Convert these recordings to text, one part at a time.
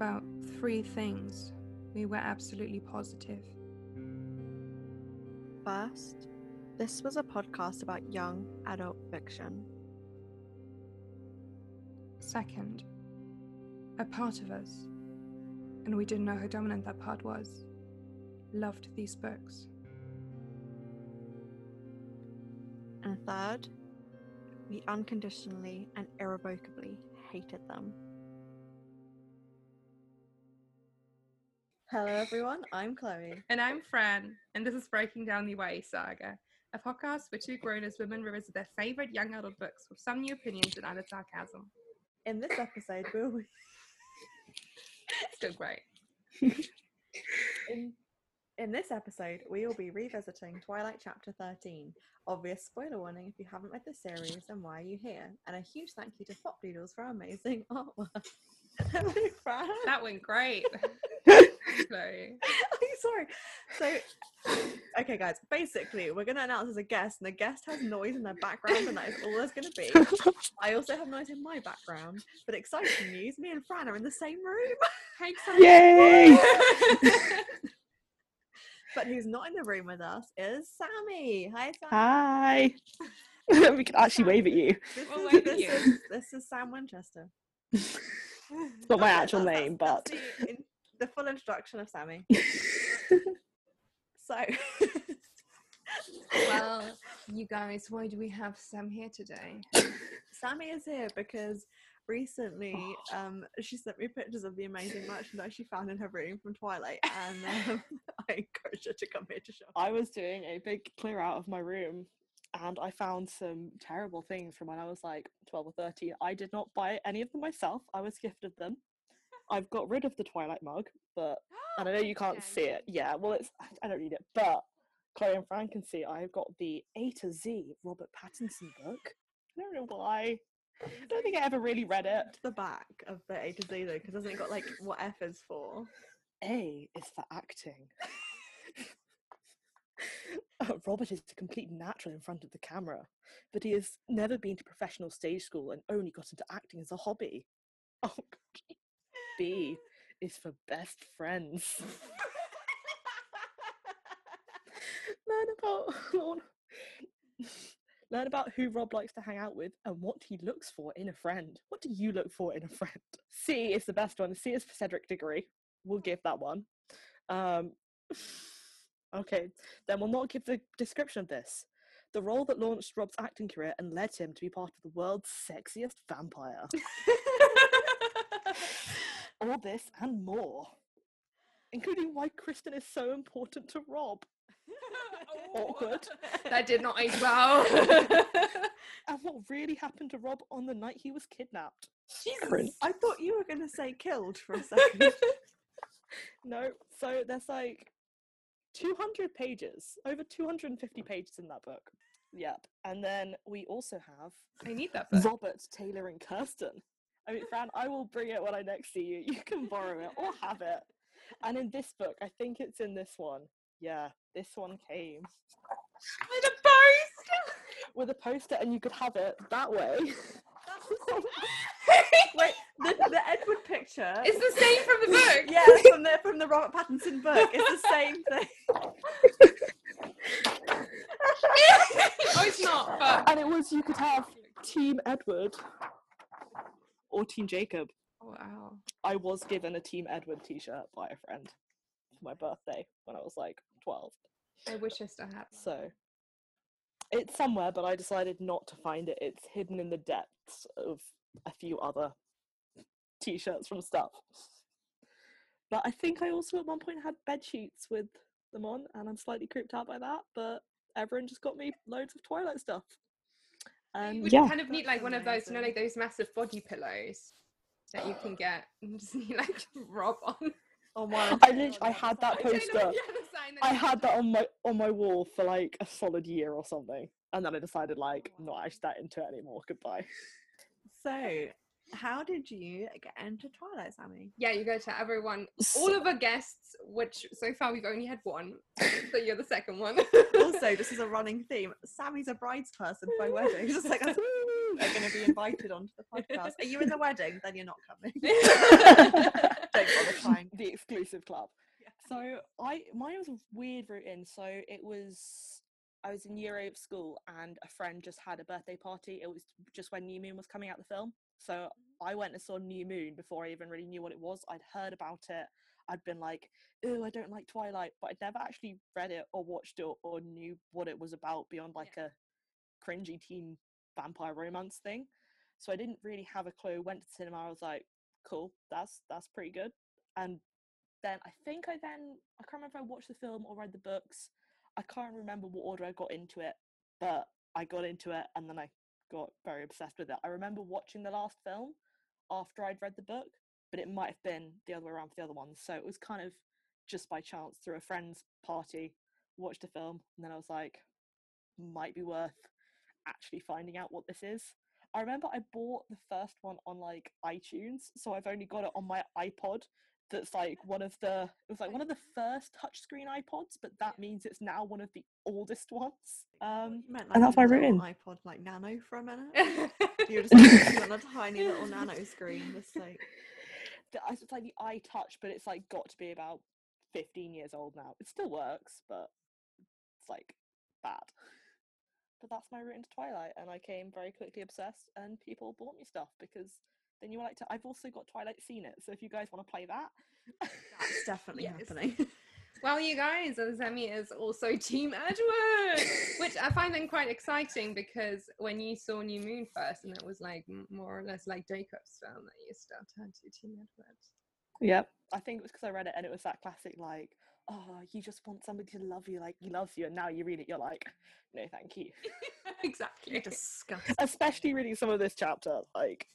about three things we were absolutely positive. First, this was a podcast about young adult fiction. Second, a part of us, and we didn't know how dominant that part was, loved these books. And third, we unconditionally and irrevocably hated them. Hello, everyone. I'm Chloe. And I'm Fran, and this is Breaking Down the YA Saga, a podcast where two grown as women revisit their favourite young adult books with some new opinions and added sarcasm. In this episode, we'll be Still great. in, in this episode we will be revisiting Twilight Chapter 13. Obvious spoiler warning if you haven't read the series, then why are you here? And a huge thank you to Fop Doodles for our amazing artwork. Hello, Fran. That went great. Chloe. Oh, I'm sorry. So, okay, guys. Basically, we're going to announce as a guest, and the guest has noise in their background, and that is all there's going to be. I also have noise in my background, but exciting news: me and Fran are in the same room. Hey, Yay! but who's not in the room with us is Sammy. Hi, Sam. Hi. we can actually wave at you. This, We'll is, wave at this, you. is, this is Sam Winchester. It's not my actual that's- name, that's but the, in- the full introduction of Sammy. So, Well, you guys, why do we have Sam here today? Sammy is here because recently um, she sent me pictures of the amazing merchandise she found in her room from Twilight, and um, I encouraged her to come here to shop. I was doing a big clear out of my room and I found some terrible things from when I was like 12 or 13. I did not buy any of them myself, I was gifted them. I've got rid of the Twilight mug, but and I know you can't see it. Yeah, well, it's I don't need it, but Chloe and Fran can see. I've got the A to Z Robert Pattinson book. I don't know why. I don't think I ever really read it. To the back of the A to Z though, because doesn't it got like what F is for? A is for acting. Uh, Robert is a complete natural in front of the camera, but he has never been to professional stage school and only got into acting as a hobby. Oh, God. B is for best friends. Learn about learn about who Rob likes to hang out with and what he looks for in a friend. What do you look for in a friend? C is the best one. C is for Cedric Diggory. We'll give that one. Um, okay, then we'll not give the description of this. The role that launched Rob's acting career and led him to be part of the world's sexiest vampire. All this and more, including why Kristen is so important to Rob. Awkward. That did not age well. And what really happened to Rob on the night he was kidnapped. Jesus. I thought you were going to say killed for a second. No, so there's like 200 pages, over 250 pages in that book. Yep. And then we also have I need that book. Robert, Taylor, and Kristen. I mean, Fran, I will bring it when I next see you. You can borrow it or have it. And in this book, I think it's in this one. Yeah, this one came With a post. with a poster, and you could have it that way. Wait, the, the Edward picture. It's the same from the book. yeah, from the from the Robert Pattinson book. It's the same thing. oh, it's not. But and it was you could have Team Edward or Team Jacob. wow. I was given a Team Edward T-shirt by a friend for my birthday when I was like 12. I wish I still had. So it's somewhere, but I decided not to find it. It's hidden in the depths of a few other t-shirts from stuff. But I think I also at one point had bed sheets with them on, and I'm slightly creeped out by that. But everyone just got me loads of Twilight stuff. You And would yeah, kind of need like one of those, you know, like those massive body pillows that you can get and just need like rub on. Oh my! I lit- I had that I don't know, poster. yeah, the sign that I had that on my on my wall for like a solid year or something, and then I decided like not actually that into it anymore. Goodbye. So, how did you get into Twilight, Sammy? Yeah, you go to everyone, all of our guests, which so far we've only had one, so you're the second one. Also, this is a running theme. Sammy's a bridesperson by wedding. Just like, are going to be invited onto the podcast. Are you in the wedding? Then you're not coming. Don't bother trying. the exclusive club. Yeah. So I mine was a weird route in. So it was I was in year eight of school and a friend just had a birthday party. It was just when New Moon was coming out the film. So mm-hmm. I went and saw New Moon before I even really knew what it was. I'd heard about it. I'd been like, oh, I don't like Twilight, but I'd never actually read it or watched it or knew what it was about beyond like a cringy teen vampire romance thing. So I didn't really have a clue. Went to the cinema. I was like, cool, that's that's pretty good. And then I think I then I can't remember if I watched the film or read the books. I can't remember what order I got into it, but I got into it and then I got very obsessed with it. I remember watching the last film after I'd read the book, but it might have been the other way around for the other ones. So it was kind of just by chance through a friend's party, watched a film, and then I was like, might be worth actually finding out what this is. I remember I bought the first one on like iTunes, so I've only got it on my iPod. That's like one of the it was like one of the first touchscreen iPods, but that means it's now one of the oldest ones. Um, meant and that's my written. iPod like nano for a minute. You're just like, on a tiny little nano screen. Just like the, it's like the iTouch, but it's like got to be about 15 years old now. It still works, but it's like bad. But that's my route into Twilight, and I came very quickly obsessed, and people bought me stuff because then you were like to. I've also got Twilight Scene It, so if you guys want to play that, that's definitely Yes. happening. Well, you guys, Sammy is also Team Edward, which I find then quite exciting because when you saw New Moon first, and it was like more or less like Jacob's film, that you still turned to Team Edward. Yep. I think it was because I read it and it was that classic like, oh, you just want somebody to love you like he loves you, and now you read it, you're like, no, thank you. exactly. You're disgusting. Especially reading some of this chapter, like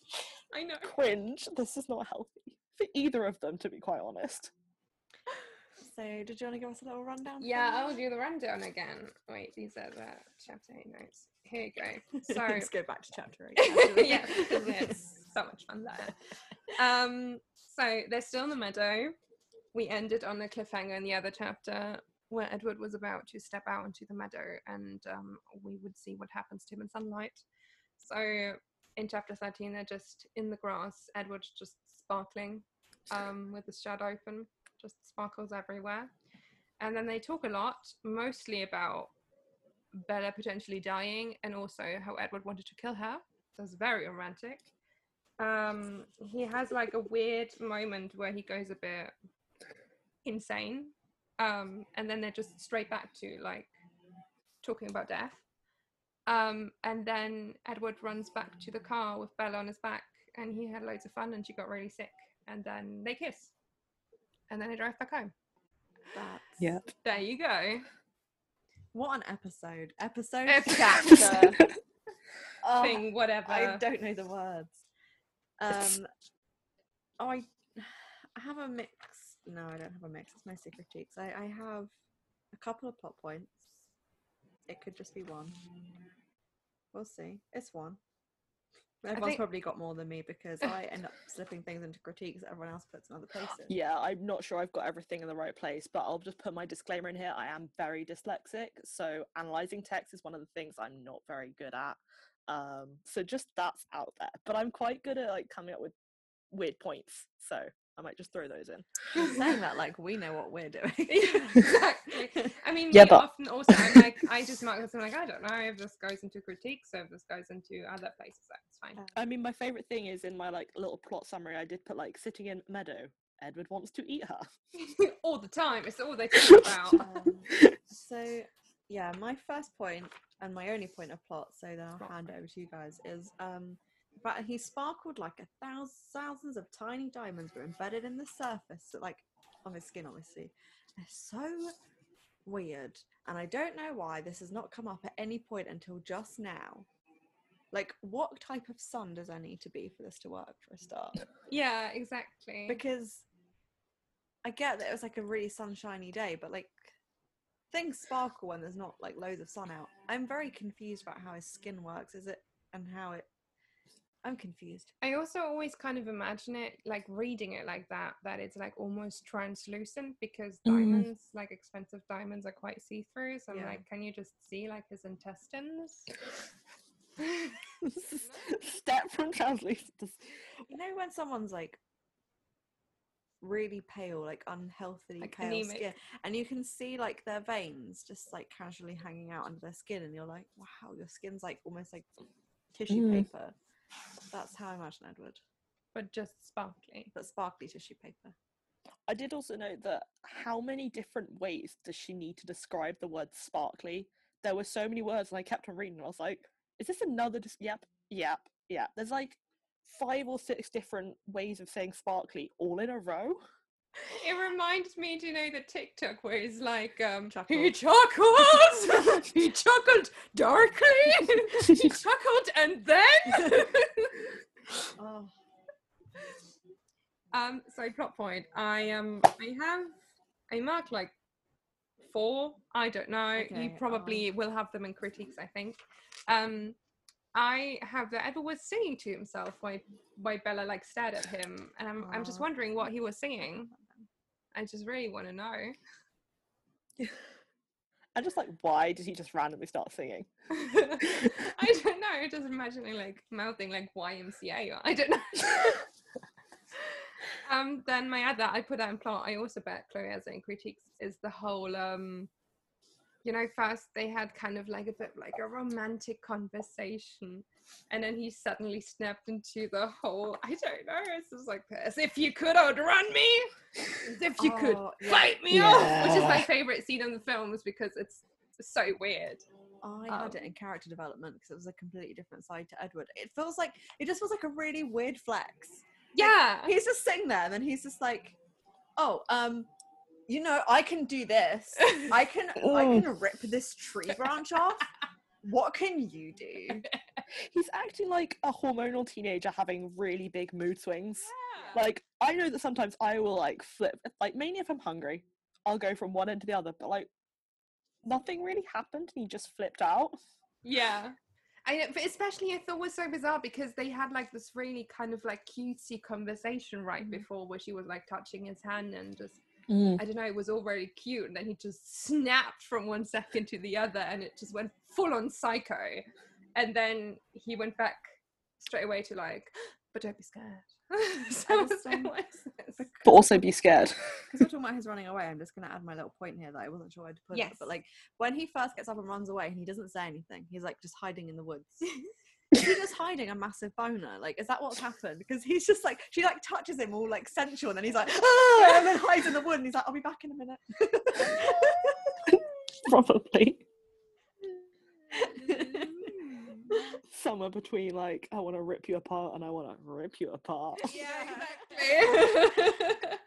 I know. cringe. This is not healthy for either of them, to be quite honest. So, did you want to give us a little rundown? Yeah, I'll do the rundown again. Wait, these are the chapter eight notes. Here you go. So let's go back to chapter eight. yeah, because it's so much fun there. Um, so they're still in the meadow. We ended on a cliffhanger in the other chapter where Edward was about to step out into the meadow and um, we would see what happens to him in sunlight. So in chapter 13, they're just in the grass. Edward's just sparkling um, with his shadow open, just sparkles everywhere. And then they talk a lot, mostly about Bella potentially dying and also how Edward wanted to kill her. So it's very romantic. Um, he has like a weird moment where he goes a bit insane. Um, and then they're just straight back to like talking about death. Um, and then Edward runs back to the car with Bella on his back, and he had loads of fun, and she got really sick. And then they kiss, and then they drive back home. That's, There you go. What an episode. Episode Episode. chapter. Oh, Thing, whatever. I don't know the words. Um, oh, I, I have a mix. No, I don't have a mix. It's mostly critiques. I, I have a couple of plot points. It could just be one. We'll see. It's one. Everyone's think- probably got more than me because I end up slipping things into critiques that everyone else puts in other places. Yeah, I'm not sure I've got everything in the right place, but I'll just put my disclaimer in here. I am very dyslexic, so analyzing text is one of the things I'm not very good at. Um, so just that's out there. But I'm quite good at like coming up with weird points, so I might just throw those in. You're saying that like we know what we're doing. Yeah, exactly. I mean, Yeah, but- often also, I'm like, I just mark this, I'm like, I don't know if this goes into critiques so if this goes into other places, that's fine. I mean, my favorite thing is in my like little plot summary, I did put like sitting in meadow. Edward wants to eat her. all the time, it's all they talk about. Um, so yeah, my first point and my only point of plot, so then I'll Plot hand it over to you guys, is um but he sparkled like a thousand thousands of tiny diamonds were embedded in the surface, like on his skin obviously. They're so weird. And I don't know why this has not come up at any point until just now. Like, what type of sun does I need to be for this to work for a start? Yeah, exactly. because I get that it was like a really sunshiny day, but like things sparkle when there's not like loads of sun out. I'm very confused about how his skin works. Is it and how it? I'm confused. I also always kind of imagine it like reading it like that, that it's like almost translucent because Mm. diamonds, like expensive diamonds, are quite see through. So I'm Yeah. like, can you just see like his intestines? Step from translucent. to. You know when someone's like really pale, like unhealthily Like pale anemic. skin, and you can see like their veins just like casually hanging out under their skin, and you're like, wow, your skin's like almost like tissue Mm. paper. That's how I imagine Edward, but just sparkly. but sparkly tissue paper. I did also note that how many different ways does she need to describe the word sparkly? There were so many words, and I kept on reading. And I was like, "Is this another?" Dis- yep, yep, yep. There's like five or six different ways of saying sparkly all in a row. It reminds me, do you know the TikTok where it's like, um, Chuckle. he chuckled, he chuckled darkly, he chuckled, and then. Oh, um, so plot point. I um, I have, I marked like four. I don't know. Okay, you probably will have them in critiques. I think. Um, I have that Edward was singing to himself while while Bella like stared at him, and I'm I'm just wondering what he was singing. I just really want to know. And just like, why did he just randomly start singing? I don't know. Just imagining like mouthing like YMCA. Or, I don't know. um, then my other, I put that in plot. I also bet Chloe has in critiques. Is the whole um, you know, first they had kind of like a bit like a romantic conversation, and then he suddenly snapped into the whole. I don't know. It's just like as if you could outrun me, as if you could Oh, yeah. fight me off, which is my favorite scene in the film, is because it's so weird. I Um, had it in character development because it was a completely different side to Edward. It feels like it just feels like a really weird flex. Yeah. He's just sitting there, and then he's just like, "Oh, um, you know, I can do this. I can, I can rip this tree branch off. What can you do?" He's acting like a hormonal teenager having really big mood swings. Yeah. Like, I know that sometimes I will like flip, like, mainly if I'm hungry, I'll go from one end to the other, but like, nothing really happened and he just flipped out. Yeah. I but especially I thought was so bizarre because they had like this really kind of like cutesy conversation right mm-hmm. before where she was like touching his hand and just I don't know, it was all very cute and then he just snapped from one second to the other and it just went full on psycho. And then he went back straight away to like, but don't be scared. so it was But also be scared. Because we're talking about his running away, I'm just going to add my little point here that I wasn't sure where to put it. Yes. But like when he first gets up and runs away, and he doesn't say anything. He's like just hiding in the woods. Is he just hiding a massive boner? Like, is that what's happened? Because he's just like she like touches him all like sensual, and then he's like, ah, and then hides in the wood, and he's like, I'll be back in a minute. Probably. Somewhere between like, I want to rip you apart and I want to rip you apart. yeah, exactly.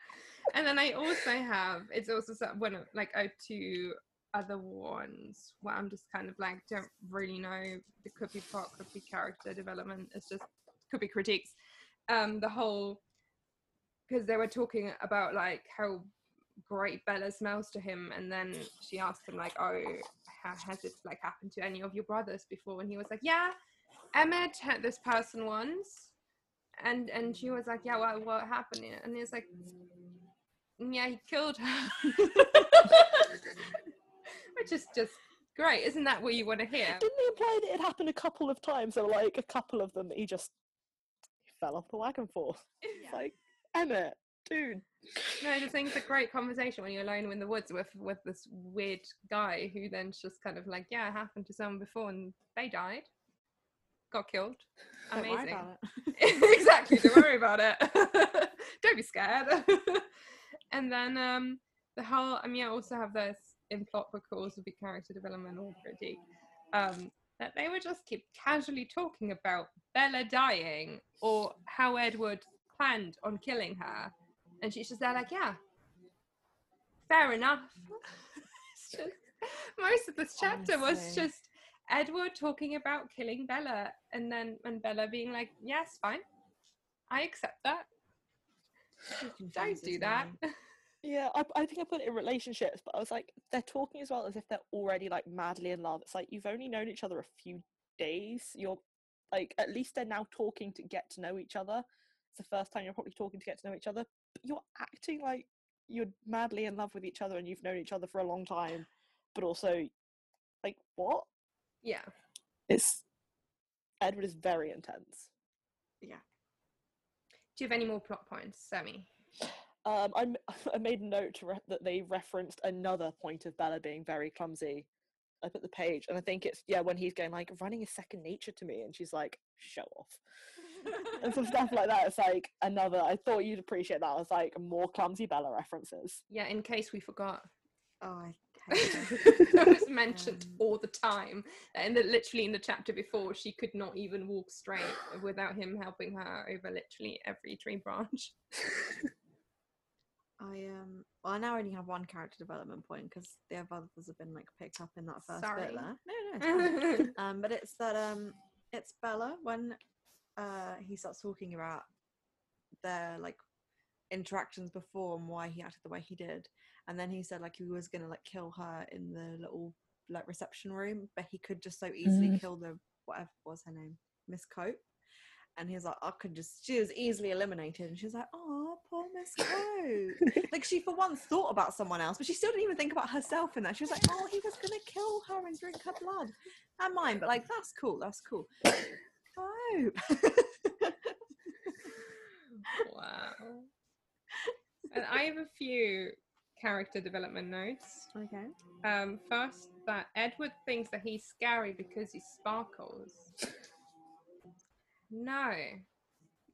and then I also have it's also some- one of like I have two other ones where I'm just kind of like don't really know. It could be plot, could be character development. It's just could be critiques. Um, the whole because they were talking about like how great Bella smells to him, and then she asked him like, "Oh, has it like happened to any of your brothers before?" And he was like, "Yeah, Emmett had this person once." and and she was like, "Yeah, well, what happened?" And he was like, "Yeah, he killed her," which is just great. Isn't that what you want to hear? Didn't he imply that it happened a couple of times? Or like a couple of them that he just fell off the wagon for? It's like, Emmett, dude. No, think it's a great conversation when you're alone in the woods with with this weird guy who then just kind of like, "Yeah, it happened to someone before, and they died, got killed." Don't worry Amazing. about it. exactly. Don't worry about it. don't be scared. and then um, the whole. I mean, I also have this in plot could also be character development already. Um, that they would just keep casually talking about Bella dying or how Edward planned on killing her, and she's just there like, yeah, fair enough. It's just- most of this chapter was just Edward talking about killing Bella, and then and Bella being like, "Yes, fine, I accept that. Don't do that." Yeah, I, I think I put it in relationships, but I was like, they're talking as well as if they're already like madly in love. It's like you've only known each other a few days. You're like, at least they're now talking to get to know each other. It's the first time you're probably talking to get to know each other, but you're acting like you're madly in love with each other and you've known each other for a long time, but also, like, what? Yeah, It's Edward is very intense. Yeah. Do you have any more plot points, Sammy? Um, I, m- I made a note to re- that they referenced another point of Bella being very clumsy up at the page, and I think it's yeah when he's going like running is second nature to me, and she's like show off and some stuff like that. It's like another. I thought you'd appreciate that. I was like more clumsy Bella references. Yeah, in case we forgot. Oh, I hate that was mentioned Um, all the time. And that literally in the chapter before, she could not even walk straight without him helping her over literally every tree branch. I um. Well, I now only have one character development point because the other others have been like picked up in that first Sorry. bit there. No, no, um, but it's that um, it's Bella when uh he starts talking about their like interactions before and why he acted the way he did, and then he said like he was gonna like kill her in the little like reception room, but he could just so easily Mm. kill the whatever was her name, Miss Cope. And he's like, I could just, she was easily eliminated. And she's like, oh, poor Miss Cope. like, she for once thought about someone else, but she still didn't even think about herself in that. She was like, oh, he was going to kill her and drink her blood and mine. But, like, that's cool. That's cool. Cope. wow. And I have a few character development notes. okay. Um, first, that Edward thinks that he's scary because he sparkles. No.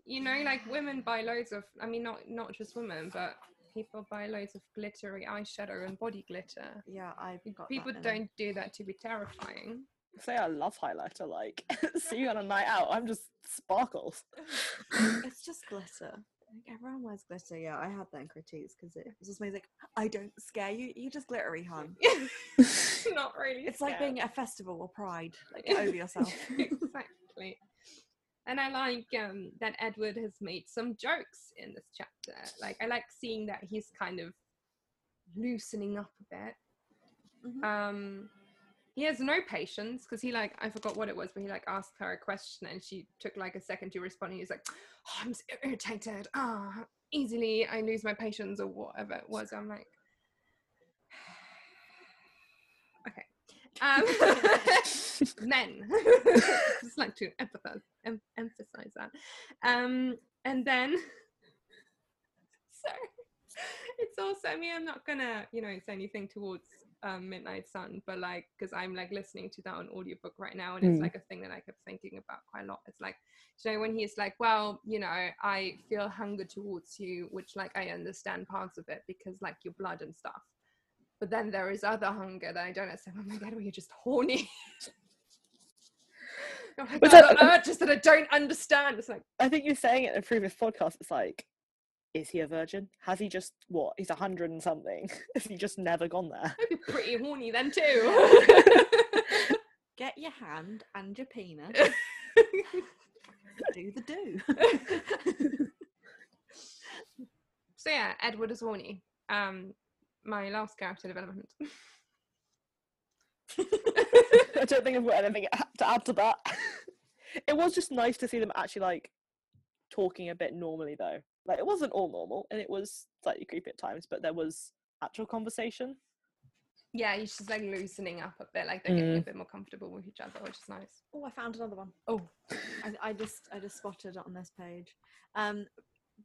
You know, like women buy loads of, I mean, not not just women, but people buy loads of glittery eyeshadow and body glitter. Yeah, I got People that don't do that to be terrifying. Say I love highlighter. Like see you on a night out. I'm just sparkles. It's just glitter. Like, everyone wears glitter. Yeah, I had that in critiques because it was just me like, I don't scare you. You're just glittery, hun. not really. It's like being at a festival or pride. Like, over yourself. exactly. And I like um, that Edward has made some jokes in this chapter. Like I like seeing that he's kind of loosening up a bit. Mhm. Um, he has no patience because he like I forgot what it was, but he like asked her a question and she took like a second to respond. And he was like, oh, "I'm so irritated. Ah, easily I lose my patience or whatever it was." I'm like, okay. Um, men. Just like to empathize, em- emphasize that. Um, and then, sorry, it's also. I mean, I'm not gonna, you know, say anything towards um, Midnight Sun, but like, because I'm like listening to that on audiobook right now, and it's Mm. like a thing that I kept thinking about quite a lot. It's like, you know, when he's like, well, you know, I feel hunger towards you, which like I understand parts of it because like your blood and stuff. But then there is other hunger that I don't understand. Oh my god, well, you're just horny. god, that- urges that I don't understand. It's like, I think you're saying it in a previous podcast. It's like, is he a virgin? Has he just what? He's a hundred and something. Has he just never gone there? I'd be pretty horny then too. Get your hand and your penis. do the do. so yeah, Edward is horny. Um, my last character development. I don't think I've got anything to add to that. it was just nice to see them actually like talking a bit normally though. Like it wasn't all normal and it was slightly creepy at times, but there was actual conversation. yeah, he's just like loosening up a bit, like they're getting a Mm. bit more comfortable with each other, which is nice. Oh, I found another one. Oh, I, I just I just spotted it on this page. Um,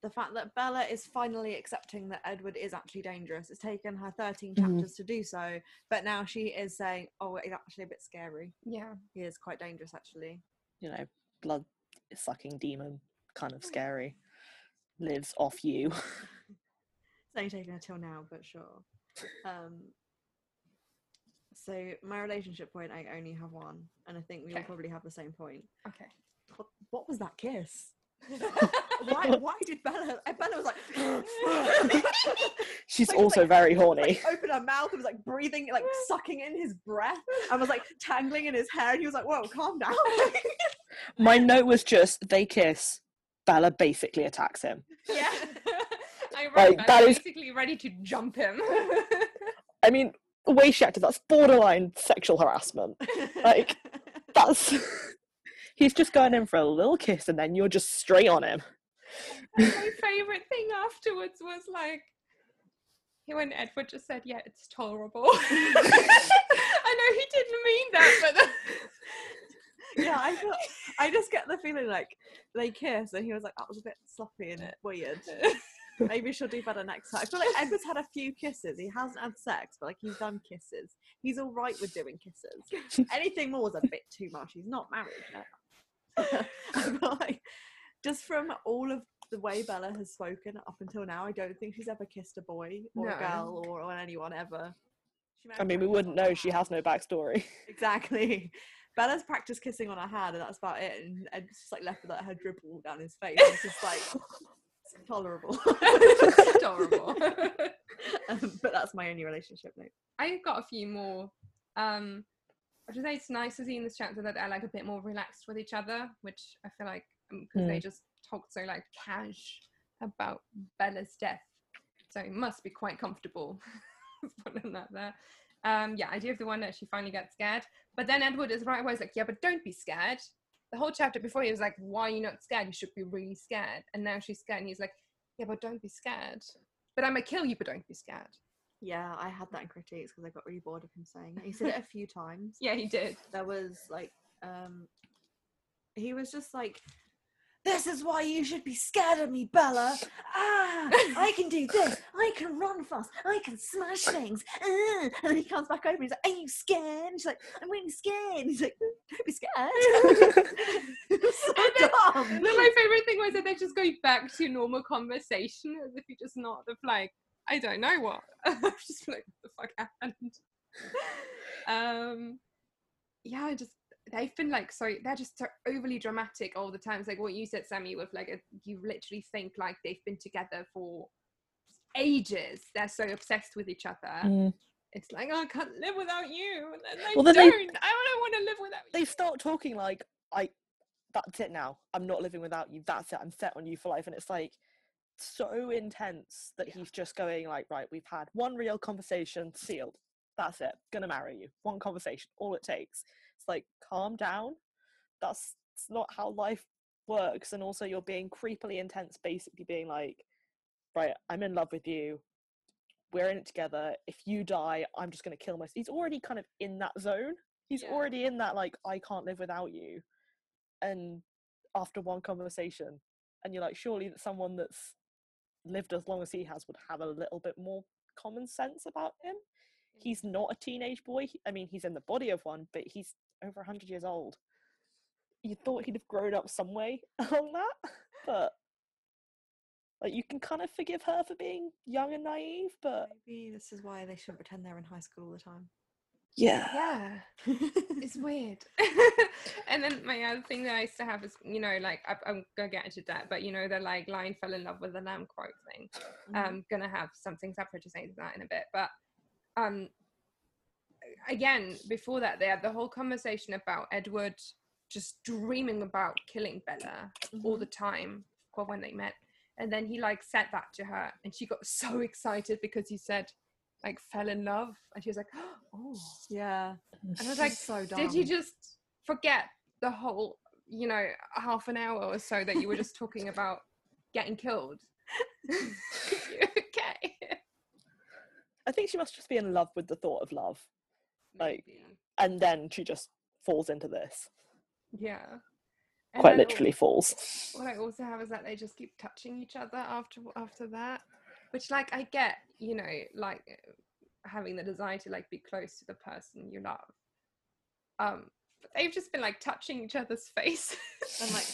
the fact that Bella is finally accepting that Edward is actually dangerous. It's taken her 13 Mhm. chapters to do so, but now she is saying, "Oh, it's actually a bit scary. yeah. He is quite dangerous, actually." You know, blood sucking demon, kind of scary. Lives off you. It's only taken her till now, but sure. Um, so my relationship point, I only have one, and I think we all Okay. probably have the same point. Okay. What, what was that kiss? Why? Why did Bella? and Bella was like. She's Like- also like- very like, horny. opened her mouth and was like breathing, like sucking in his breath, and was like tangling in his hair. And he was like, "Whoa, calm down." My note was just they kiss. Bella basically attacks him. Yeah. I Like, wrote that. that I'm is- basically ready to jump him. I mean, the way she acted, that's borderline sexual harassment. Like- That's he's just going in for a little kiss and then you're just straight on him. And my favorite thing afterwards was like when Edward just said, "Yeah, it's tolerable." I know he didn't mean that, but yeah, I feel, I just get the feeling like they kiss, and he was like, "That was a bit sloppy and weird." Maybe she'll do better next time. I feel like Edward's had a few kisses. He hasn't had sex, but like he's done kisses. He's all right with doing kisses. Anything more is a bit too much. He's not married yet. I feel like just from all of the way Bella has spoken up until now, I don't think she's ever kissed a boy or No. a girl or, or anyone ever. I mean, we wouldn't know. She has no backstory. Exactly. Bella's practiced kissing on her hand, and that's about it. And Ed's just like left with like, her dribble down his face. It's just like it's intolerable. It's adorable. um, but that's my only relationship note. I've got a few more. Um, I should say it's nice to see in this chapter that they're like a bit more relaxed with each other, which I feel like because they just talked so like cash about Bella's death, so it must be quite comfortable putting that there. Um, yeah, I do have the one that she finally gets scared, but then Edward is right away. Like, "Yeah, but don't be scared." The whole chapter before he was like, "Why are you not scared? You should be really scared." And now she's scared, and he's like, "Yeah, but don't be scared." But I'm gonna kill you, but don't be scared. Yeah, I had that in critiques because I got really bored of him saying it. He said it a few times. Yeah, he did. There was like, um, he was just like, "This is why you should be scared of me, Bella. Ah, I can do this. I can run fast. I can smash things." Ah. And then he comes back over. and He's like, "Are you scared?" And she's like, "I'm really scared." And he's like, "Don't be scared." So then- dumb. No, my favorite thing was that they're just go back to normal conversation as if you just not of like, I don't know what. just like, what the fuck happened? um, yeah, I just they've been like so they're just so overly dramatic all the time. It's like what you said, Sammy, with like a, you literally think like they've been together for ages. They're so obsessed with each other. It's like oh, I can't live without you. And then they Well, then they- don't. I don't want to live without you. They start talking like, "I, that's it now. I'm not living without you. That's it. I'm set on you for life." And it's like so intense that he's just going like, "Right, we've had one real conversation, sealed. That's it. Gonna marry you. One conversation. All it takes." It's like, calm down. That's, that's not how life works. And also, you're being creepily intense, basically being like, "Right, I'm in love with you." We're in it together. If you die, I'm just to kill myself. He's already kind of in that zone he's Yeah. already in that like i can't live without you and after one conversation and you're like surely that someone that's lived as long as he has would have a little bit more common sense about him. He's not a teenage boy i mean he's in the body of one but he's over 100 years old. You thought he'd have grown up some way along that but like you can kind of forgive her for being young and naive but Maybe this is why they shouldn't pretend they're in high school all the time. Yeah Yeah. it's weird. and then my other thing that I used to have is, you know, like I, I'm gonna get into that, but you know, the like lion fell in love with the lamb quote thing. Um, gonna have something separate to say to that in a bit, but um, again, before that, they had the whole conversation about Edward just dreaming about killing Bella all the time. Well, when they met, and then he like said that to her, and she got so excited because he said like fell in love, and she was like, oh. yeah. And I was like, so dumb. did you just forget the whole, you know, half an hour or so that you were just talking about getting killed? okay. i think she must just be in love with the thought of love Like, Maybe. and then she just falls into this yeah. And quite literally falls What I also have is that they just keep touching each other after after that, which like I get, you know, like having the desire to like be close to the person you love. Um, but they've just been like touching each other's face. And like,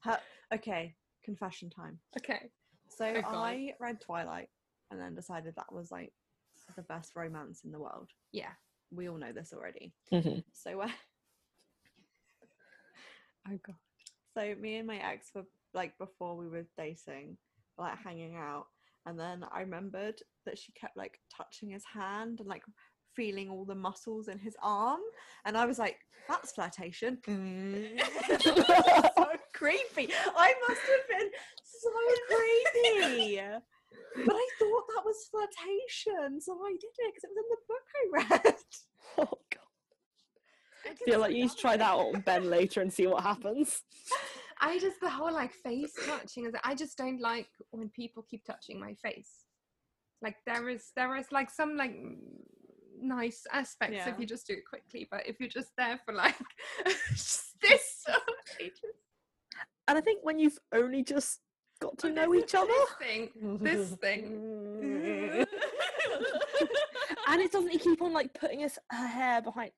her, okay, confession time. okay. So Oh, I read Twilight and then decided that was like the best romance in the world. Yeah. We all know this already. Mhm. So uh, Oh god. so me and my ex were like before we were dating, like hanging out, and then I remembered that she kept like touching his hand and like feeling all the muscles in his arm, and I was like, "That's flirtation." so creepy. I must have been so creepy. But I thought that was flirtation, so I did it because it was in the book I read. oh god feel like you need to try that on ben later and see what happens I just the whole like face touching is I just don't like when people keep touching my face. Like there is there is like some like mm, nice aspects Yeah. if you just do it quickly. But if you're just there for like this And I think when you've only just got to Oh, know each other, this thing, this thing. and it doesn't keep on like putting his her hair behind.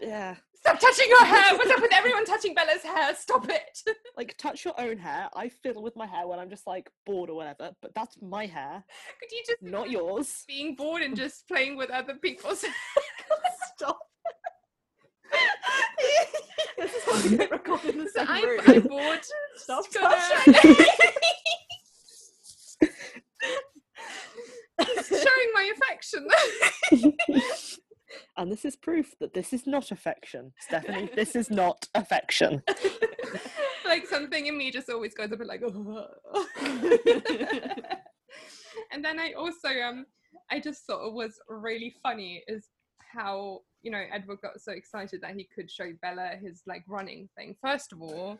Yeah, Stop touching your hair. What's up with everyone touching Bella's hair? Stop it. like touch your own hair. I fiddle with my hair when I'm just like bored or whatever, but that's my hair, Could you just not yours. being bored and just playing with other people's hair? Stop. this is why we don't record in the same I'm, room. I'm bored. Stop touching. Showing my affection. And this is proof that this is not affection, Stephenie. This is not affection. like something in me just always goes a bit like, and then I also um I just thought it was really funny is how you know Edward got so excited that he could show Bella his like running thing. First of all,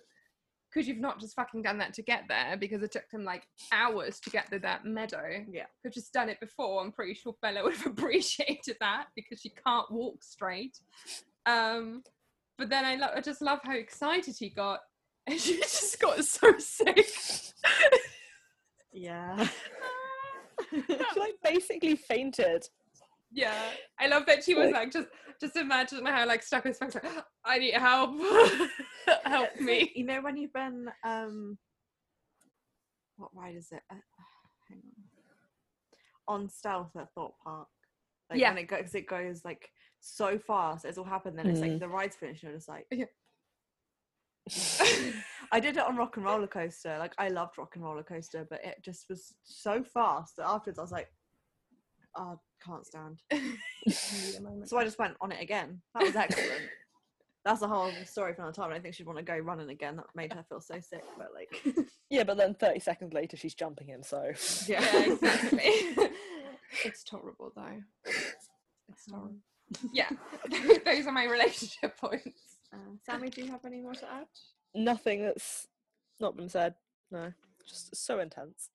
could you've not just fucking done that to get there because it took him like hours to get to that meadow? Yeah. Could have just done it before. I'm pretty sure Bella would have appreciated that because she can't walk straight. Um, but then I, lo- I just love how excited he got, and she just got so sick. yeah. she like basically fainted. Yeah, I love that she was Like- like, just just imagine how like stuck with like I need help, help Yeah, me. You know when you've been um what ride is it? Uh, hang on. On stealth at Thorpe Park. Like Yeah. when it goes it goes like so fast, it's all happened, then it's like Mm. the ride's finished and you're just like Yeah. I did it on Rock and Roller Coaster. Like I loved Rock and Roller Coaster, but it just was so fast that afterwards I was like, oh, can't stand. So I just went on it again. That was excellent. That's a whole story for another time. I don't think she'd want to go running again. That made her feel so sick. But like, Yeah, but then 30 seconds later she's jumping him, so yeah, yeah, exactly. it's terrible though. It's terrible. Yeah, those are my relationship points. Uh, Sammy, do you have any more to add? nothing that's not been said. No, just so intense.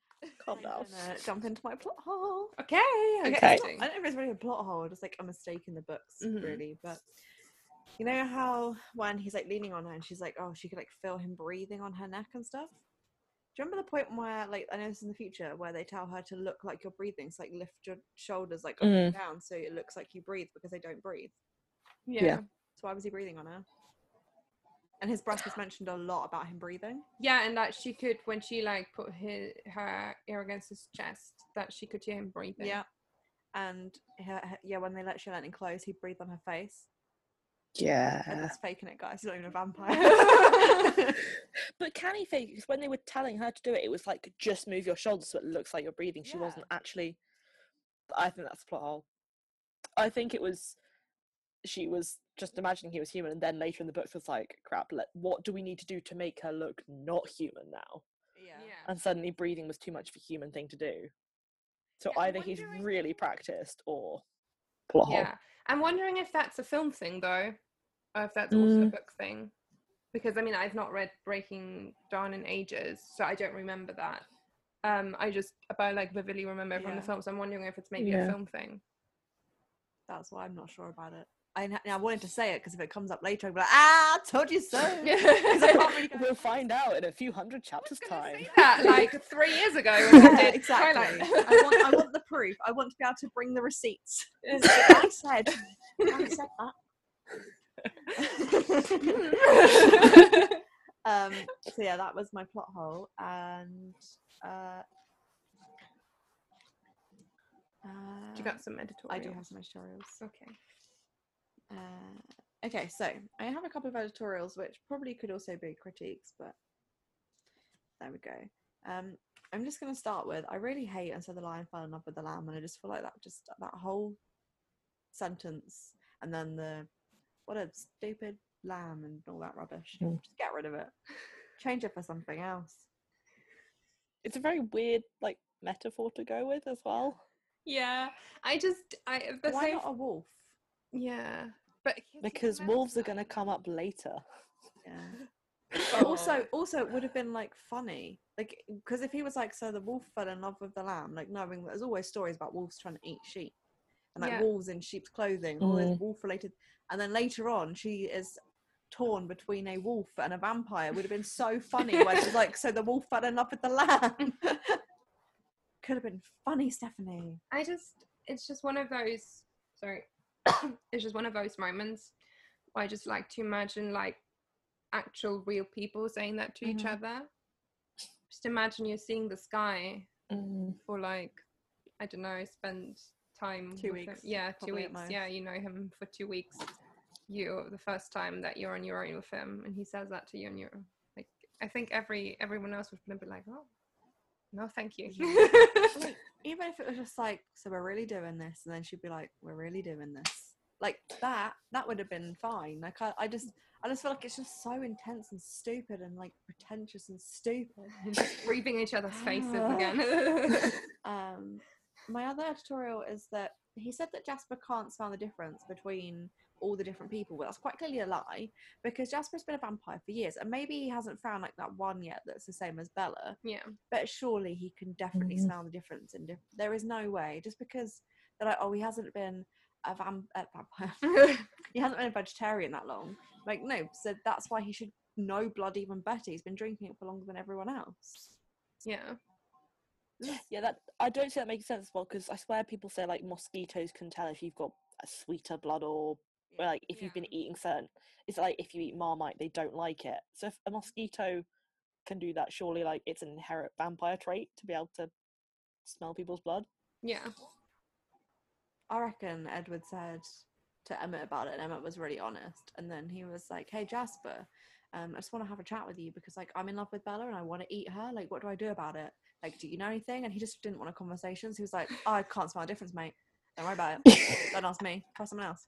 Calm I'm down. gonna jump into my plot hole. Okay, Okay, Okay. not- I don't know if it's really a plot hole, just like a mistake in the books, Mhm. really. But you know how when he's like leaning on her and she's like, oh, she could like feel him breathing on her neck and stuff. Do you remember the point where, like, I know this is in the future, where they tell her to look like you're breathing, so like lift your shoulders like up and down, so it looks like you breathe because they don't breathe. Yeah. Yeah. yeah, So why was he breathing on her? And his breast was mentioned a lot about him breathing. Yeah, and that she could when she like put his, her ear against his chest, that she could hear him breathing. Yeah. And her, her- yeah, when they let she let him close, he breathed on her face. Yeah. and That's faking it, guys. He's not even a vampire. But can he fake? Because when they were telling her to do it, it was like just move your shoulders so it looks like you're breathing. She Yeah. wasn't actually. I think that's a plot hole. I think it was. She was just imagining he was human, and then later in the books was like, "Crap! Let, what do we need to do to make her look not human now?" yeah. And suddenly, breathing was too much of a human thing to do. So Yeah, I'm either he's wondering- really practiced or plot hole. Yeah. I'm wondering if that's a film thing though, or if that's also a Mm. book thing. Because I mean, I've not read Breaking Dawn in ages, so I don't remember that. Um, I just, about like vividly remember from the film, so I'm wondering if it's maybe Yeah. a film thing. That's why I'm not sure about it. I, n- I wanted to say it because if it comes up later, I'll be like, ah, I told you so. 'Cause I can't really go- We'll find out in a few hundred chapters' time. that like three years ago when I Yeah, did exactly. I want, I want the proof. I want to be able to bring the receipts. I said, I said that. um, so yeah, that was my plot hole, and uh, uh, you got some editorial. I do have some editorials. Okay. Uh, okay, so I have a couple of editorials which probably could also be critiques, but there we go. Um, I'm just going to start with I really hate and so the lion fell in love with the lamb, and I just feel like that just that whole sentence and then the what a stupid lamb and all that rubbish. Mm. Just get rid of it. Change it for something else. It's a very weird, like, metaphor to go with as well. Yeah, I just I the Why same. not a wolf? Yeah, but Because wolves are going to come up later. Yeah. But also, also it would have been like funny, like because if he was like, so the wolf fell in love with the lamb, like knowing there's always stories about wolves trying to eat sheep. and like Yeah. wolves in sheep's clothing, all those mm. wolf related. And then later on, she is torn between a wolf and a vampire. Would have been so funny when she's like, so the wolf fell in love with the lamb. Could have been funny, Stephenie. I just, it's just one of those, sorry, it's just one of those moments where I just like to imagine like actual real people saying that to each Mhm. other. Just imagine you're seeing the sky Mm. for like, I don't know, spend time. Two with him. weeks, Yeah, two probably weeks. Yeah, you know him for two weeks. You the first time that you're on your own with him, and he says that to you, and you're like, I think every everyone else would be like, oh, no, thank you. Like, even if it was just like, so we're really doing this, and then she'd be like, we're really doing this. Like that, that would have been fine. Like I, I just, I just feel like it's just so intense and stupid and like pretentious and stupid. and just breathing each other's faces again. Um, my other editorial is that he said that Jasper can't smell the difference between all the different people, but that's quite clearly a lie because Jasper's been a vampire for years, and maybe he hasn't found like that one yet that's the same as Bella. yeah. But surely he can definitely Mhm. smell the difference. And diff- there is no way just because they're like, oh, he hasn't been a vam- a vampire, he hasn't been a vegetarian that long. Like no, so that's why he should know blood even better. He's been drinking it for longer than everyone else. yeah. Yeah, that I don't see that makes sense as well because I swear people say like mosquitoes can tell if you've got a sweeter blood or, or like if you've been eating certain. It's like if you eat marmite, they don't like it. So if a mosquito can do that, surely like it's an inherent vampire trait to be able to smell people's blood. Yeah. I reckon Edward said to Emmett about it, and Emmett was really honest. And then he was like, "Hey Jasper, um, I just want to have a chat with you because like I'm in love with Bella and I want to eat her. Like, what do I do about it? Like, do you know anything?" And he just didn't want a conversation. So he was like, oh, "I can't smell a difference, mate. Don't worry about it. Don't ask me. Try someone else."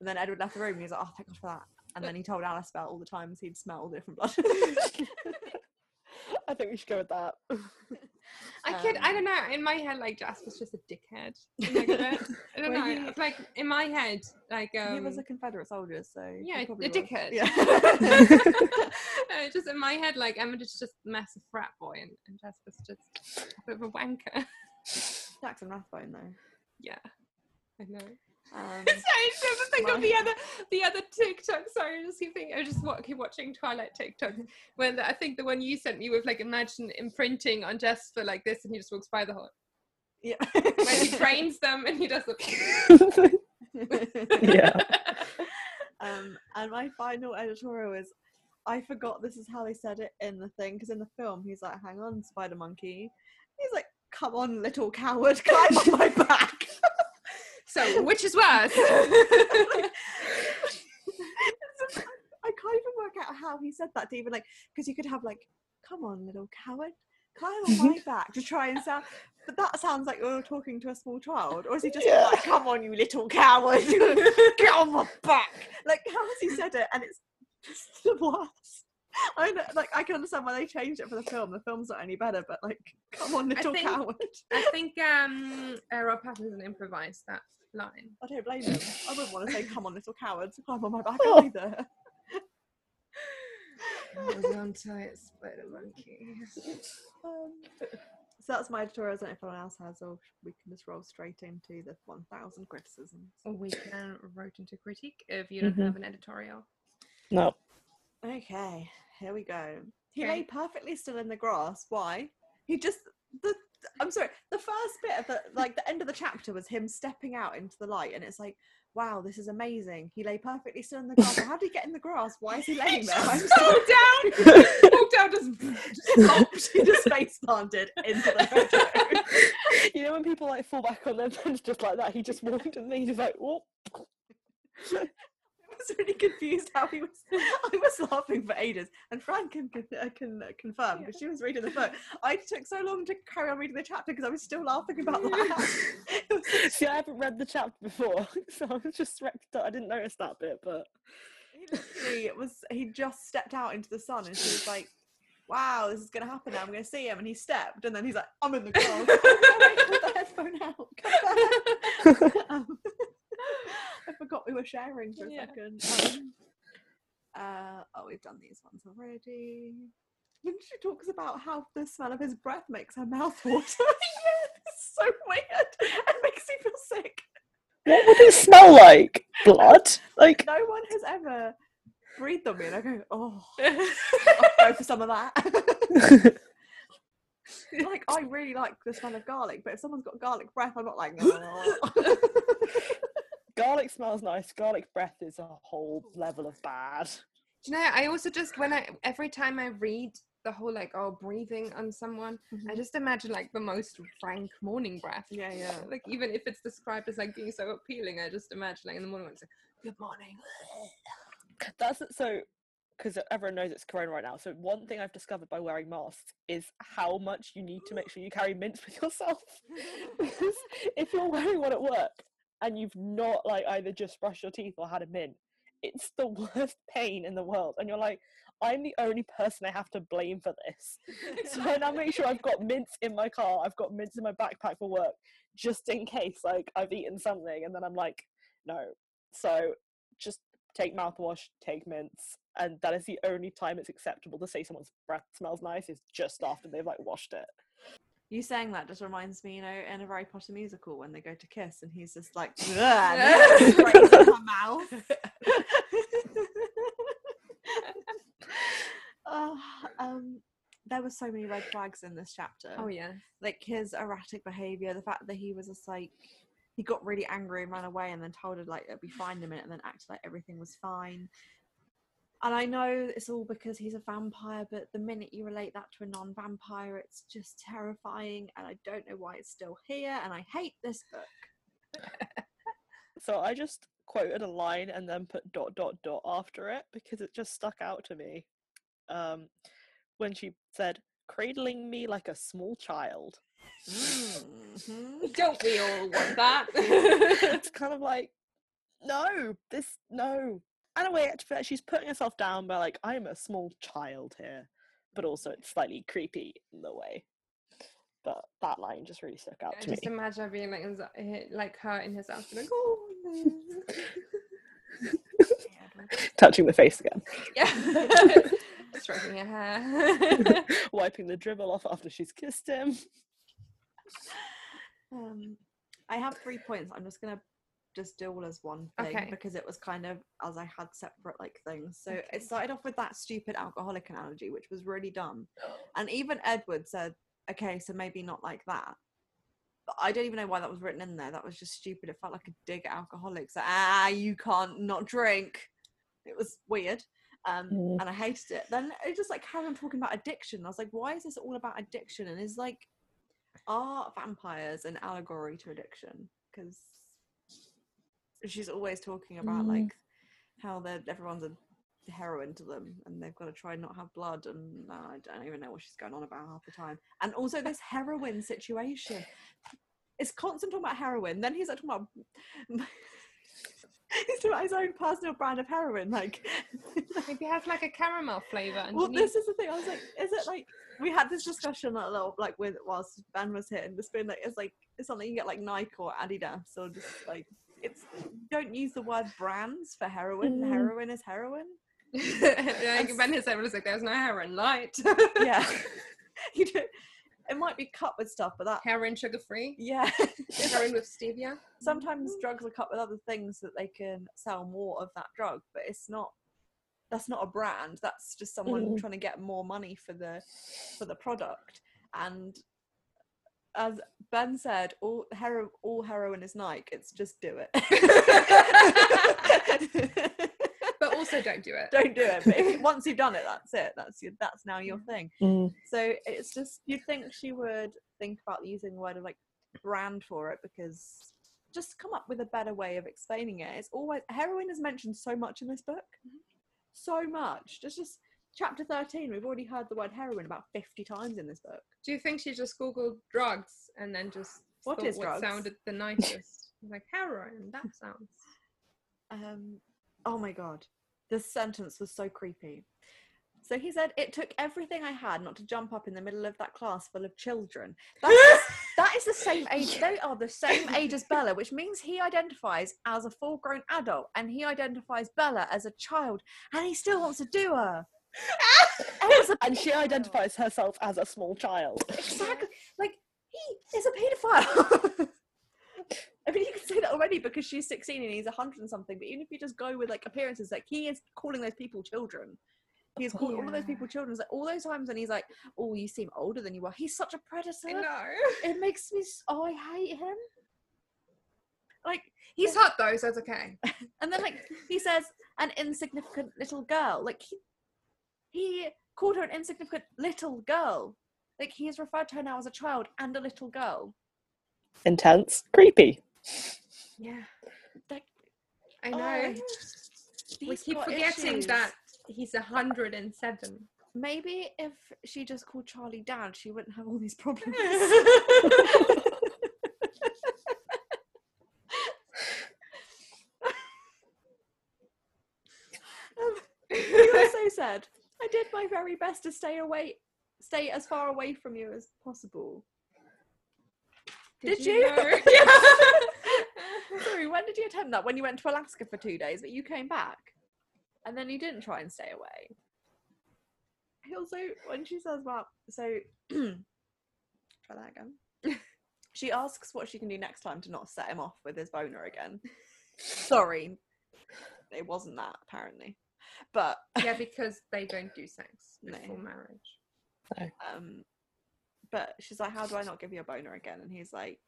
And then Edward left the room. and He was like, "Oh, thank God for that." And then he told Alice about all the times he'd smell all the different blood. I think we should go with that. I could, I Um, don't know. In my head, like Jasper's just a dickhead. Like. I don't know. he- Like in my head, like um, he was a Confederate soldier, so yeah, probably a was. dickhead. Yeah. Uh, just in my head, like Emmett's just a massive frat boy, and, and Jasper's just a bit of a wanker. Jackson Rathbone, though. yeah, I know. Um, Sorry, I just think of the other the other TikTok. Sorry, I just keep thinking. I just wa- keep watching Twilight TikTok. When the, I think the one you sent me with like imagine imprinting on Jasper like this, and he just walks by the whole. yeah. When he trains them, and he does the. yeah. um, and my final editorial is I forgot this is how they said it in the thing because in the film he's like, "Hang on, spider monkey." He's like, "Come on, little coward, climb on my back." So, which is worse? I can't even work out how he said that to even like because you could have like, "Come on, little coward." Climb on my back to try and sound, but that sounds like you're talking to a small child, or is he just Yeah. like, "Come on, you little coward, get on my back"? Like, how has he said it? And it's just the worst. I know, like, I can understand why they changed it for the film. The film's not any better, but like, come on, little think- coward. I think um, uh, Rob Pattinson improvised that line. I don't blame him. I wouldn't want to say, "Come on, little coward, climb on my back" Oh. either. Hold on tight, spider monkey. Um, so that's my editorial. I don't know if anyone else has, or we can just roll straight into the 1,000 criticisms. Or we can write into critique if you don't Mhm. have an editorial. No. Okay, here we go. He Okay. lay perfectly still in the grass. Why? He just the. I'm sorry. The first bit of the like the end of the chapter was him stepping out into the light, and it's like, wow, this is amazing. He lay perfectly still in the grass. How did he get in the grass? Why is he laying there? I'm so down, walk down, just stopped. He just face planted into the you know when people like fall back on their bench just like that, he just walked and then he just like, whoop. I was really confused how he was. I was laughing for ages, and Fran can can, uh, can uh, confirm because she was reading the book. I took so long to carry on reading the chapter because I was still laughing about that. Was- See, I haven't read the chapter before, so I was just wrecked up. I didn't notice that bit, but he literally it was he just stepped out into the sun, and she was like, "Wow, this is gonna happen now. I'm gonna see him." And he stepped, and then he's like, "I'm in the grass." Oh, put the headphone out. Um, I forgot we were sharing for a Yeah. second. Um, uh, oh, we've done these ones already. When she talks about how the smell of his breath makes her mouth water, it's so weird and makes me feel sick. What would it smell like? Blood? Like No one has ever breathed on me and I go, oh, I'll go for some of that. like, I really like the smell of garlic, but if someone's got garlic breath, I'm not like, oh. Garlic smells nice. Garlic breath is a whole level of bad. Do you know, I also just when I every time I read the whole like oh breathing on someone, I mm-hmm. just imagine like the most frank morning breath. yeah, yeah. Like even if it's described as like being so appealing, I just imagine like in the morning it's like good morning. That's so because everyone knows it's corona right now. So one thing I've discovered by wearing masks is how much you need to make sure you carry mints with yourself. because if you're wearing one at work and you've not like either just brushed your teeth or had a mint, it's the worst pain in the world. And you're like, I'm the only person I have to blame for this. So I now make sure I've got mints in my car, I've got mints in my backpack for work, just in case like I've eaten something and then I'm like, no. So just take mouthwash, take mints, and that is the only time it's acceptable to say someone's breath smells nice is just after they've like washed it. You saying that just reminds me, you know, in a Harry Potter musical when they go to kiss and he's just like, "Ugh," and he sprays in her mouth. oh, um, there were so many red flags in this chapter. Oh yeah. like his erratic behavior, the fact that he was just like he got really angry and ran away, and then told her like it'd be fine in a minute, and then acted like everything was fine. And I know it's all because he's a vampire, but the minute you relate that to a non-vampire, it's just terrifying, and I don't know why it's still here, and I hate this book. So I just quoted a line and then put dot dot dot after it because it just stuck out to me. Um, when she said, "Cradling me like a small child," Mhm. Don't we all want that? it's kind of like, no, this no. And a way, she's putting herself down by like, I'm a small child here, but also it's slightly creepy in the way. But that line just really stuck out I to me. just imagine her being like, in z- like her in his house, like, oh, Touching the face again, yeah, stroking her hair. wiping the dribble off after she's kissed him. Um, I have three points. I'm just gonna just do all as one thing Okay. because it was kind of as I had separate like things. So Okay. it started off with that stupid alcoholic analogy, which was really dumb. And even Edward said, "Okay, so maybe not like that." But I don't even know why that was written in there. That was just stupid. It felt like a dig at alcoholics. Like, ah, you can't not drink. It was weird. Um, Mm. and I hated it. Then it just like carried on talking about addiction. I was like, why is this all about addiction? And is like, are vampires an allegory to addiction? Because she's always talking about Mm. like how they're everyone's a heroin to them and they've got to try and not have blood and uh, I don't even know what she's going on about half the time. And also this heroin situation. It's constant talking about heroin. Then he's like talking about he's talking about his own personal brand of heroin. Like if Maybe has like a caramel flavor. well, this is the thing. I was like, is it like we had this discussion a little like with whilst Ben was here, and just being like, it's like it's something you get like Nike or Adidas or just like it's don't use the word brands for heroin. Mm. Heroin is heroin. Ben has said, was like, there's no heroin light. Yeah, you know, it might be cut with stuff, but that heroin sugar free. yeah. Heroin with stevia. Sometimes drugs are cut with other things that they can sell more of that drug, but it's not. That's not a brand. That's just someone Mm. trying to get more money for the for the product. And as Ben said, all hero all heroin is Nike. It's just do it. But also don't do it. Don't do it. But if, once you've done it, that's it. That's your, that's now your thing. Mm. So it's just you'd think she would think about using the word of like brand for it because just come up with a better way of explaining it. It's always heroin is mentioned so much in this book, so much. Just just chapter thirteen, we've already heard the word heroin about fifty times in this book. Do you think she just googled drugs and then just What thought is what drugs? sounded the nicest? like heroin. That sounds. Um, oh my god, this sentence was so creepy. So he said, "It took everything I had not to jump up in the middle of that class full of children." That is, that is the same age. They are the same age as Bella, which means he identifies as a full-grown adult, and he identifies Bella as a child, and he still wants to do her. Emma's a And she identifies herself as a small child. exactly like he is a paedophile. I mean, you can say that already because she's 16 and he's 100 and something. But even if you just go with like appearances, like he is calling those people children. He has called all of those people children. It's Like all those times when he's like, "Oh, you seem older than you are." He's such a predator. I know. It makes me. Oh, I hate him. Like, He's hot though, so it's okay. and then like he says, "An insignificant little girl." Like he, he called her an insignificant little girl. Like he has referred to her now as a child and a little girl. Intense. Creepy. Yeah, Like, I oh, know. we keep forgetting issues. that he's a hundred and seven. Maybe if she just called Charlie Dad, she wouldn't have all these problems. Um, he so said, "I did my very best to stay away, stay as far away from you as possible." Did you? know? yeah. Sorry, when did you attempt that? When you went to Alaska for two days, but you came back, and then you didn't try and stay away. He also, when she says, "Well," so try that again. she asks what she can do next time to not set him off with his boner again. Sorry, it wasn't that apparently, but yeah, because they don't do sex No. before marriage. um, but she's like, "How do I not give you a boner again?" And he's like,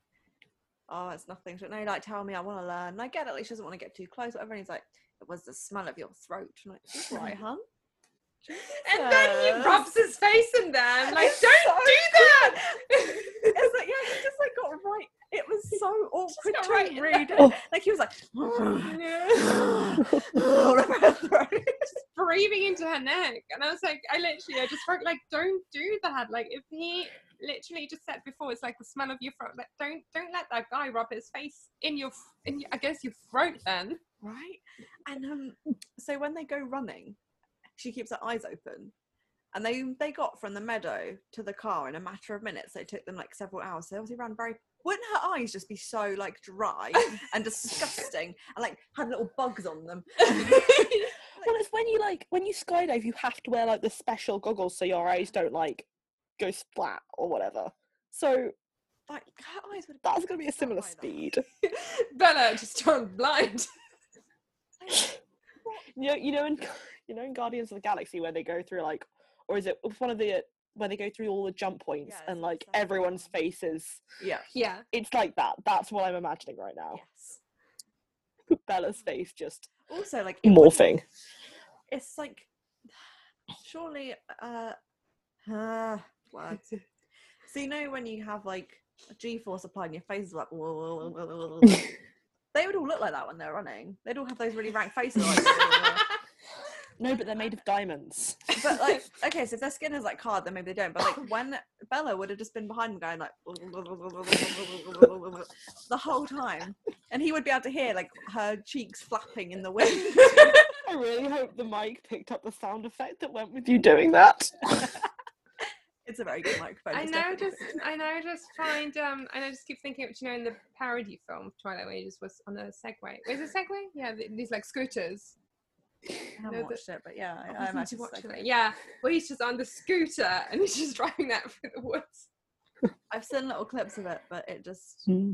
"Oh, it's nothing." She's like, no, like tell me, I want to learn. And I get it. Like she doesn't want to get too close, whatever. And he's like, "It was the smell of your throat." And I'm like, "It's all right, hun." And then he rubs his face in there. I'm like, It's don't so do that. It's like, yeah, he just like got right. It was so awkward to right in read. Oh. Like he was like, Just breathing into her neck, and I was like, I literally, I just felt like, don't do that. Like, if he literally just said before, it's like the smell of your throat. Like, don't, don't let that guy rub his face in your, in your, I guess your throat. Then right? And um, so when they go running, she keeps her eyes open. And they they got from the meadow to the car in a matter of minutes. It took them like several hours. So they obviously ran very. Wouldn't her eyes just be so like dry and disgusting and like had little bugs on them? Well, it's when you like when you skydive, you have to wear like the special goggles so your eyes don't like go splat or whatever. So Like her eyes would. have that's to be a similar speed. Bella just turned blind. You know, you know, in you know, in Guardians of the Galaxy, where they go through like, or is it one of the where they go through all the jump points Yes, and like it's like- everyone's faces? Yeah. Yeah. It's like that. That's what I'm imagining right now. Yes. Bella's face just Also, like it wouldn't- morphing. It's like surely uh, uh words. So you know when you have like a G-force applied and your face is like they would all look like that when they're running. They'd all have those really rank faces. Like, No, but they're made of diamonds. But like, okay, so if their skin is like hard, then maybe they don't. But like when Bella would have just been behind him going like the whole time, and he would be able to hear like her cheeks flapping in the wind. I really hope the mic picked up the sound effect that went with you doing that. it's a very good microphone. I it's now just, I now just find, um, and I just keep thinking, of, you know, in the parody film Twilight, where he just was on a Segway. Was it Segway? Yeah, these like scooters. I haven't No, watched it, but yeah, I I, imagine watch it's like- it. Yeah, where he's just on the scooter and he's just driving that through the woods. I've seen little clips of it, but it just Hmm.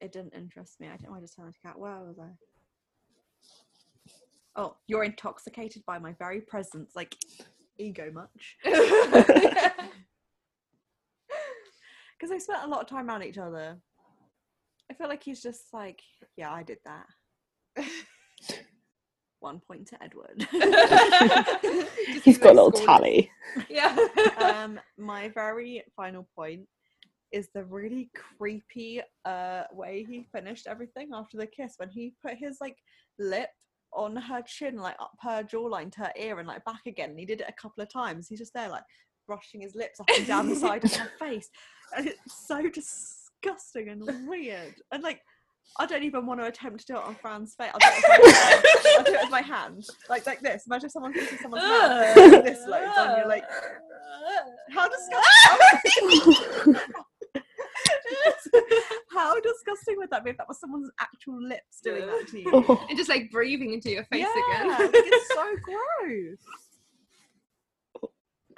it didn't interest me. I don't. I just turned to cat. Where was I? Oh, you're intoxicated by my very presence. Like ego much? Because they spent a lot of time around each other. I feel like he's just like, yeah, I did that. One point to Edward. He's got a little scolding. tally. Yeah. um, my very final point is the really creepy uh way he finished everything after the kiss when he put his like lip on her chin, like up her jawline to her ear and like back again. And he did it a couple of times. He's just there like brushing his lips up and down the side of her face. And it's so disgusting and weird. And like I don't even want to attempt to do it on Fran's face. I'll do it with my hand. Do it with my hand. Like like this. Imagine someone kisses someone's mouth and this loads on you like how disgusting! How disgusting would that be if that was someone's actual lips doing that to you? Oh. and just like breathing into your face yeah, again. like, it's so gross.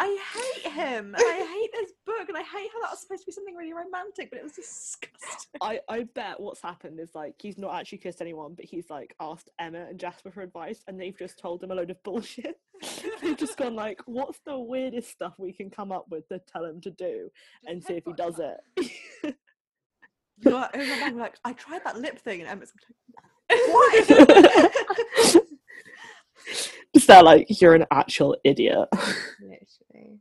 I hate him. I hate this book, and I hate how that was supposed to be something really romantic, but it was disgusting. I, I bet what's happened is like he's not actually kissed anyone, but he's like asked Emmett and Jasper for advice, and they've just told him a load of bullshit. they've just gone like, "What's the weirdest stuff we can come up with to tell him to do, and see if he does it." You know what? It was my mum, like, I tried that lip thing, and Emma's like, why? Just there, like you're an actual idiot. Literally.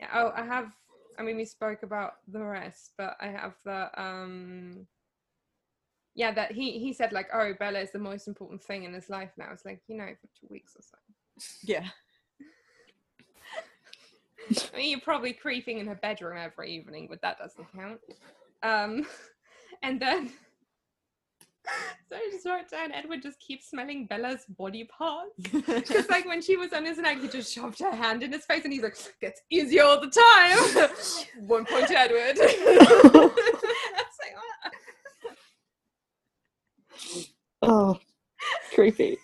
Yeah. Oh, I have. I mean, we spoke about the rest, but I have the um. Yeah, that he he said like, oh, Bella is the most important thing in his life now. It's like you know for two weeks or so. yeah. I mean, you're probably creeping in her bedroom every evening, but that doesn't count. Um, and then. So I just wrote down Edward just keeps smelling Bella's body parts. Because like when she was on his neck, he just shoved her hand in his face and he's like, gets easier all the time. One point to Edward. Like, oh, creepy.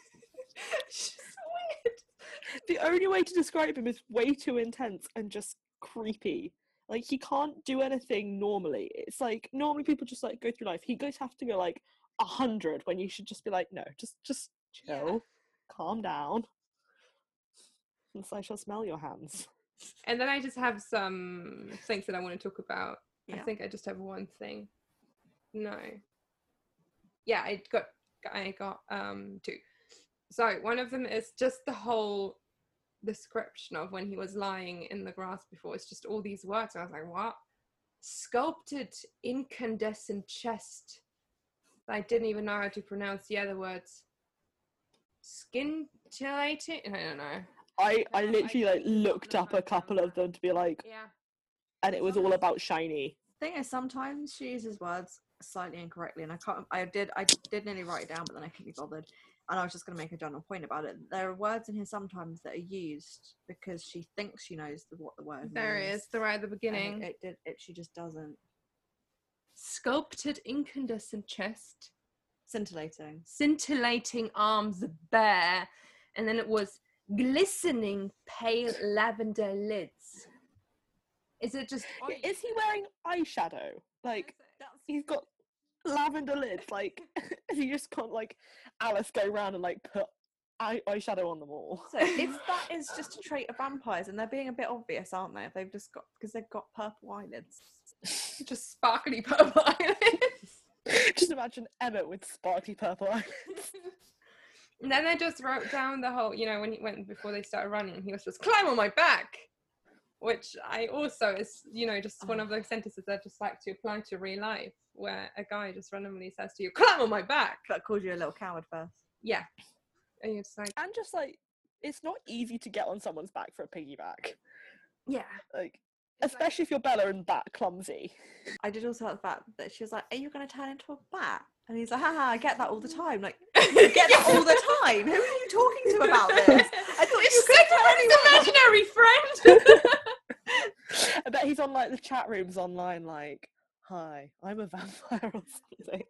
The only way to describe him is way too intense and just creepy. Like he can't do anything normally. It's like normally people just like go through life. He goes have to go like a hundred when you should just be like, no, just just Yeah. chill, calm down. And so I shall smell your hands. And then I just have some things that I want to talk about. I think I just have one thing. No. Yeah, I got I got um two. So one of them is just the whole description of when he was lying in the grass before. It's just all these words. And I was like, what? Sculpted incandescent chest. I didn't even know how to pronounce the other words. Scintillating? I don't know. I I literally like looked up a couple of them to be like, Yeah. and it was all about shiny. thing is, sometimes she uses words slightly incorrectly, and I can't. I did. I did nearly write it down, but then I couldn't be bothered. And I was just going to make a general point about it. There are words in here sometimes that are used because she thinks she knows the, what the word There means. is, the right at the beginning. It, it did. It. She just doesn't. Sculpted incandescent chest, Scintillating. scintillating arms bare, and then it was glistening pale lavender lids. Is it just? Oh, yeah, Is he wearing eyeshadow? Like he's got lavender lids. Like has he just can't like Alice go around and like put eye- eyeshadow on them all? So if that is just a trait of vampires, and they're being a bit obvious, aren't they? If they've just got because they've got purple eyelids. just sparkly purple eyelids? just imagine Emmett with sparkly purple eyes. and then I just wrote down the whole, you know, when he went before they started running, he was just climb on my back, which I also is, you know, just one oh. of those sentences I just like to apply to real life, where a guy just randomly says to you, climb on my back. That called you a little coward first. Yeah, and you're just like, and just like it's not easy to get on someone's back for a piggyback. yeah. Like It's like- especially if you're Bella and that clumsy. I did also like the fact that she was like, "Are you going to turn into a bat?" And he's like, "Haha, I get that all the time." Like, you get that all the time. Who are you talking to about this? I thought you It's could like tell an imaginary friend. I bet he's on like the chat rooms online, like, "Hi, I'm a vampire" or something.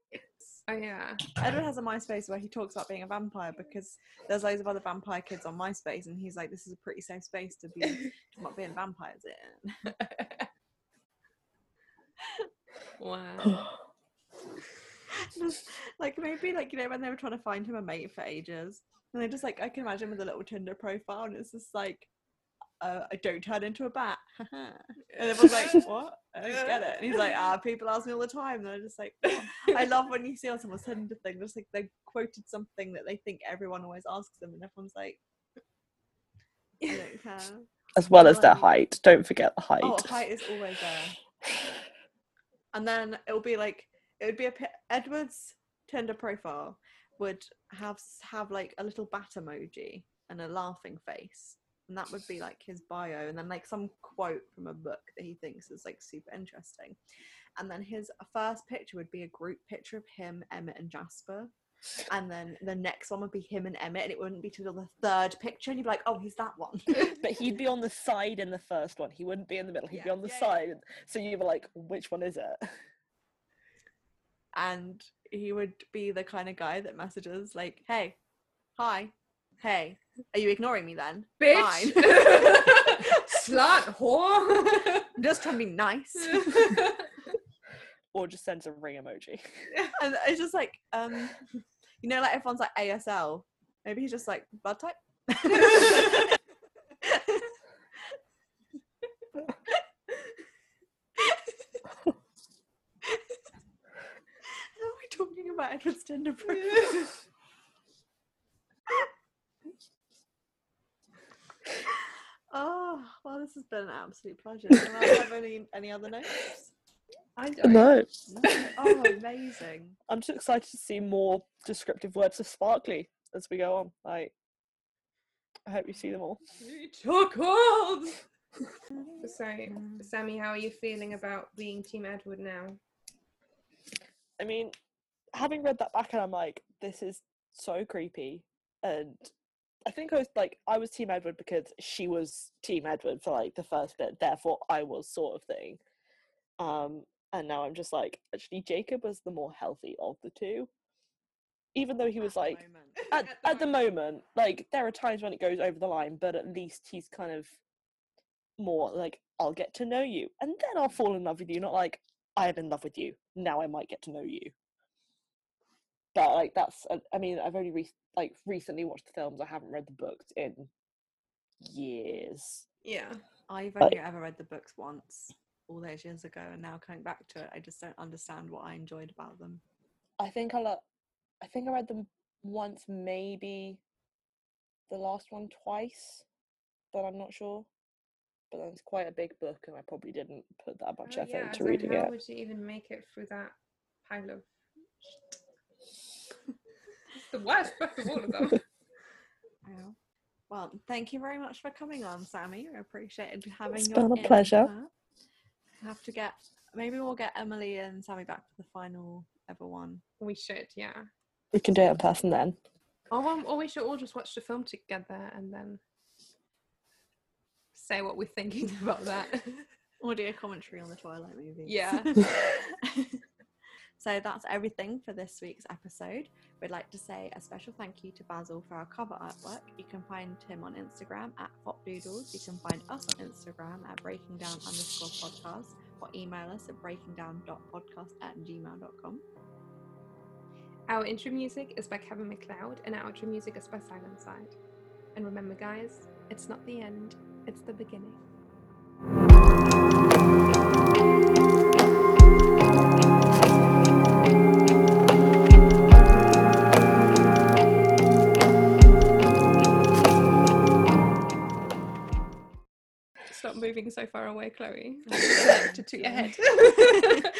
Oh yeah. Edward has a MySpace where he talks about being a vampire because there's loads of other vampire kids on MySpace, and he's like, "This is a pretty safe space to be talking about being vampires in." Wow. Just, like maybe like you know when they were trying to find him a mate for ages, and they're just like I can imagine with a little Tinder profile, and it's just like. Uh, I don't turn into a bat. and everyone's like, "What? I don't get it." And he's like, "Ah, people ask me all the time." And I'm just like, "What?" I love when you see on send a thing, just like they quoted something that they think everyone always asks them, and everyone's like, "I don't care." As well as their height. Don't forget the height. Oh, height is always there. And then it'll be like it would be a Edward's Tinder profile would have have like a little bat emoji and a laughing face, and that would be like his bio, and then like some quote from a book that he thinks is like super interesting, and then his first picture would be a group picture of him, Emmett, and Jasper. And then the next one would be him and Emmett, and it wouldn't be till the third picture, and you'd be like, "Oh, he's that one." but he'd be on the side in the first one. He wouldn't be in the middle. He'd be on the Yeah, yeah. side. So you were like, which one is it? and he would be the kind of guy that messages like, "Hey, hi, hey, are you ignoring me then? Bitch. Fine." Slut whore. I'm just trying to be nice. or just sends a ring emoji. and it's just like, um, you know, like everyone's like ASL. Maybe he's just like blood type. How are we talking about Edward's Tinder oh, well, this has been an absolute pleasure. Do you have any, any other notes? I don't. No. No? Oh, amazing. I'm just excited to see more descriptive words of sparkly as we go on. Like, I hope you see them all. Chocolate. So, Sammy, how are you feeling about being Team Edward now? I mean, having read that back and I'm like, this is so creepy. And I think I was like, I was Team Edward because she was Team Edward for like the first bit, therefore I was sort of thing. Um, and now I'm just like, actually, Jacob was the more healthy of the two. Even though he was like, at, at the moment, like, there are times when it goes over the line, but at least he's kind of more like, I'll get to know you, and then I'll fall in love with you, not like, I am in love with you, now I might get to know you. But like that's, uh, I mean, I've only re- like recently watched the films. I haven't read the books in years. Yeah. I've only ever read the books once, all those years ago, and now coming back to it, I just don't understand what I enjoyed about them. I think I lo- I think I read them once, maybe the last one twice, but I'm not sure. But then it's quite a big book, and I probably didn't put that much Oh, effort yeah, into so reading how it. would you even make it through that pile of? It's the worst book of all of them. Wow. Well, thank you very much for coming on, Sammy. I appreciated having It's you. been a in pleasure. here. Have to get maybe we'll get Emily and Sammy back for the final ever one. we should, yeah. We can do it in person then. Or, um, or we should all just watch the film together and then say what we're thinking about that. Audio commentary on the Twilight movie. Yeah. So that's everything for this week's episode. We'd like to say a special thank you to Basil for our cover artwork. You can find him on Instagram at Fopdoodles. You can find us on Instagram at breakingdown underscore podcast or email us at breakingdown.podcast at gmail.com. Our intro music is by Kevin MacLeod and our outro music is by Silent Side. And remember, guys, it's not the end, it's the beginning. So far away, Chloe. to your head.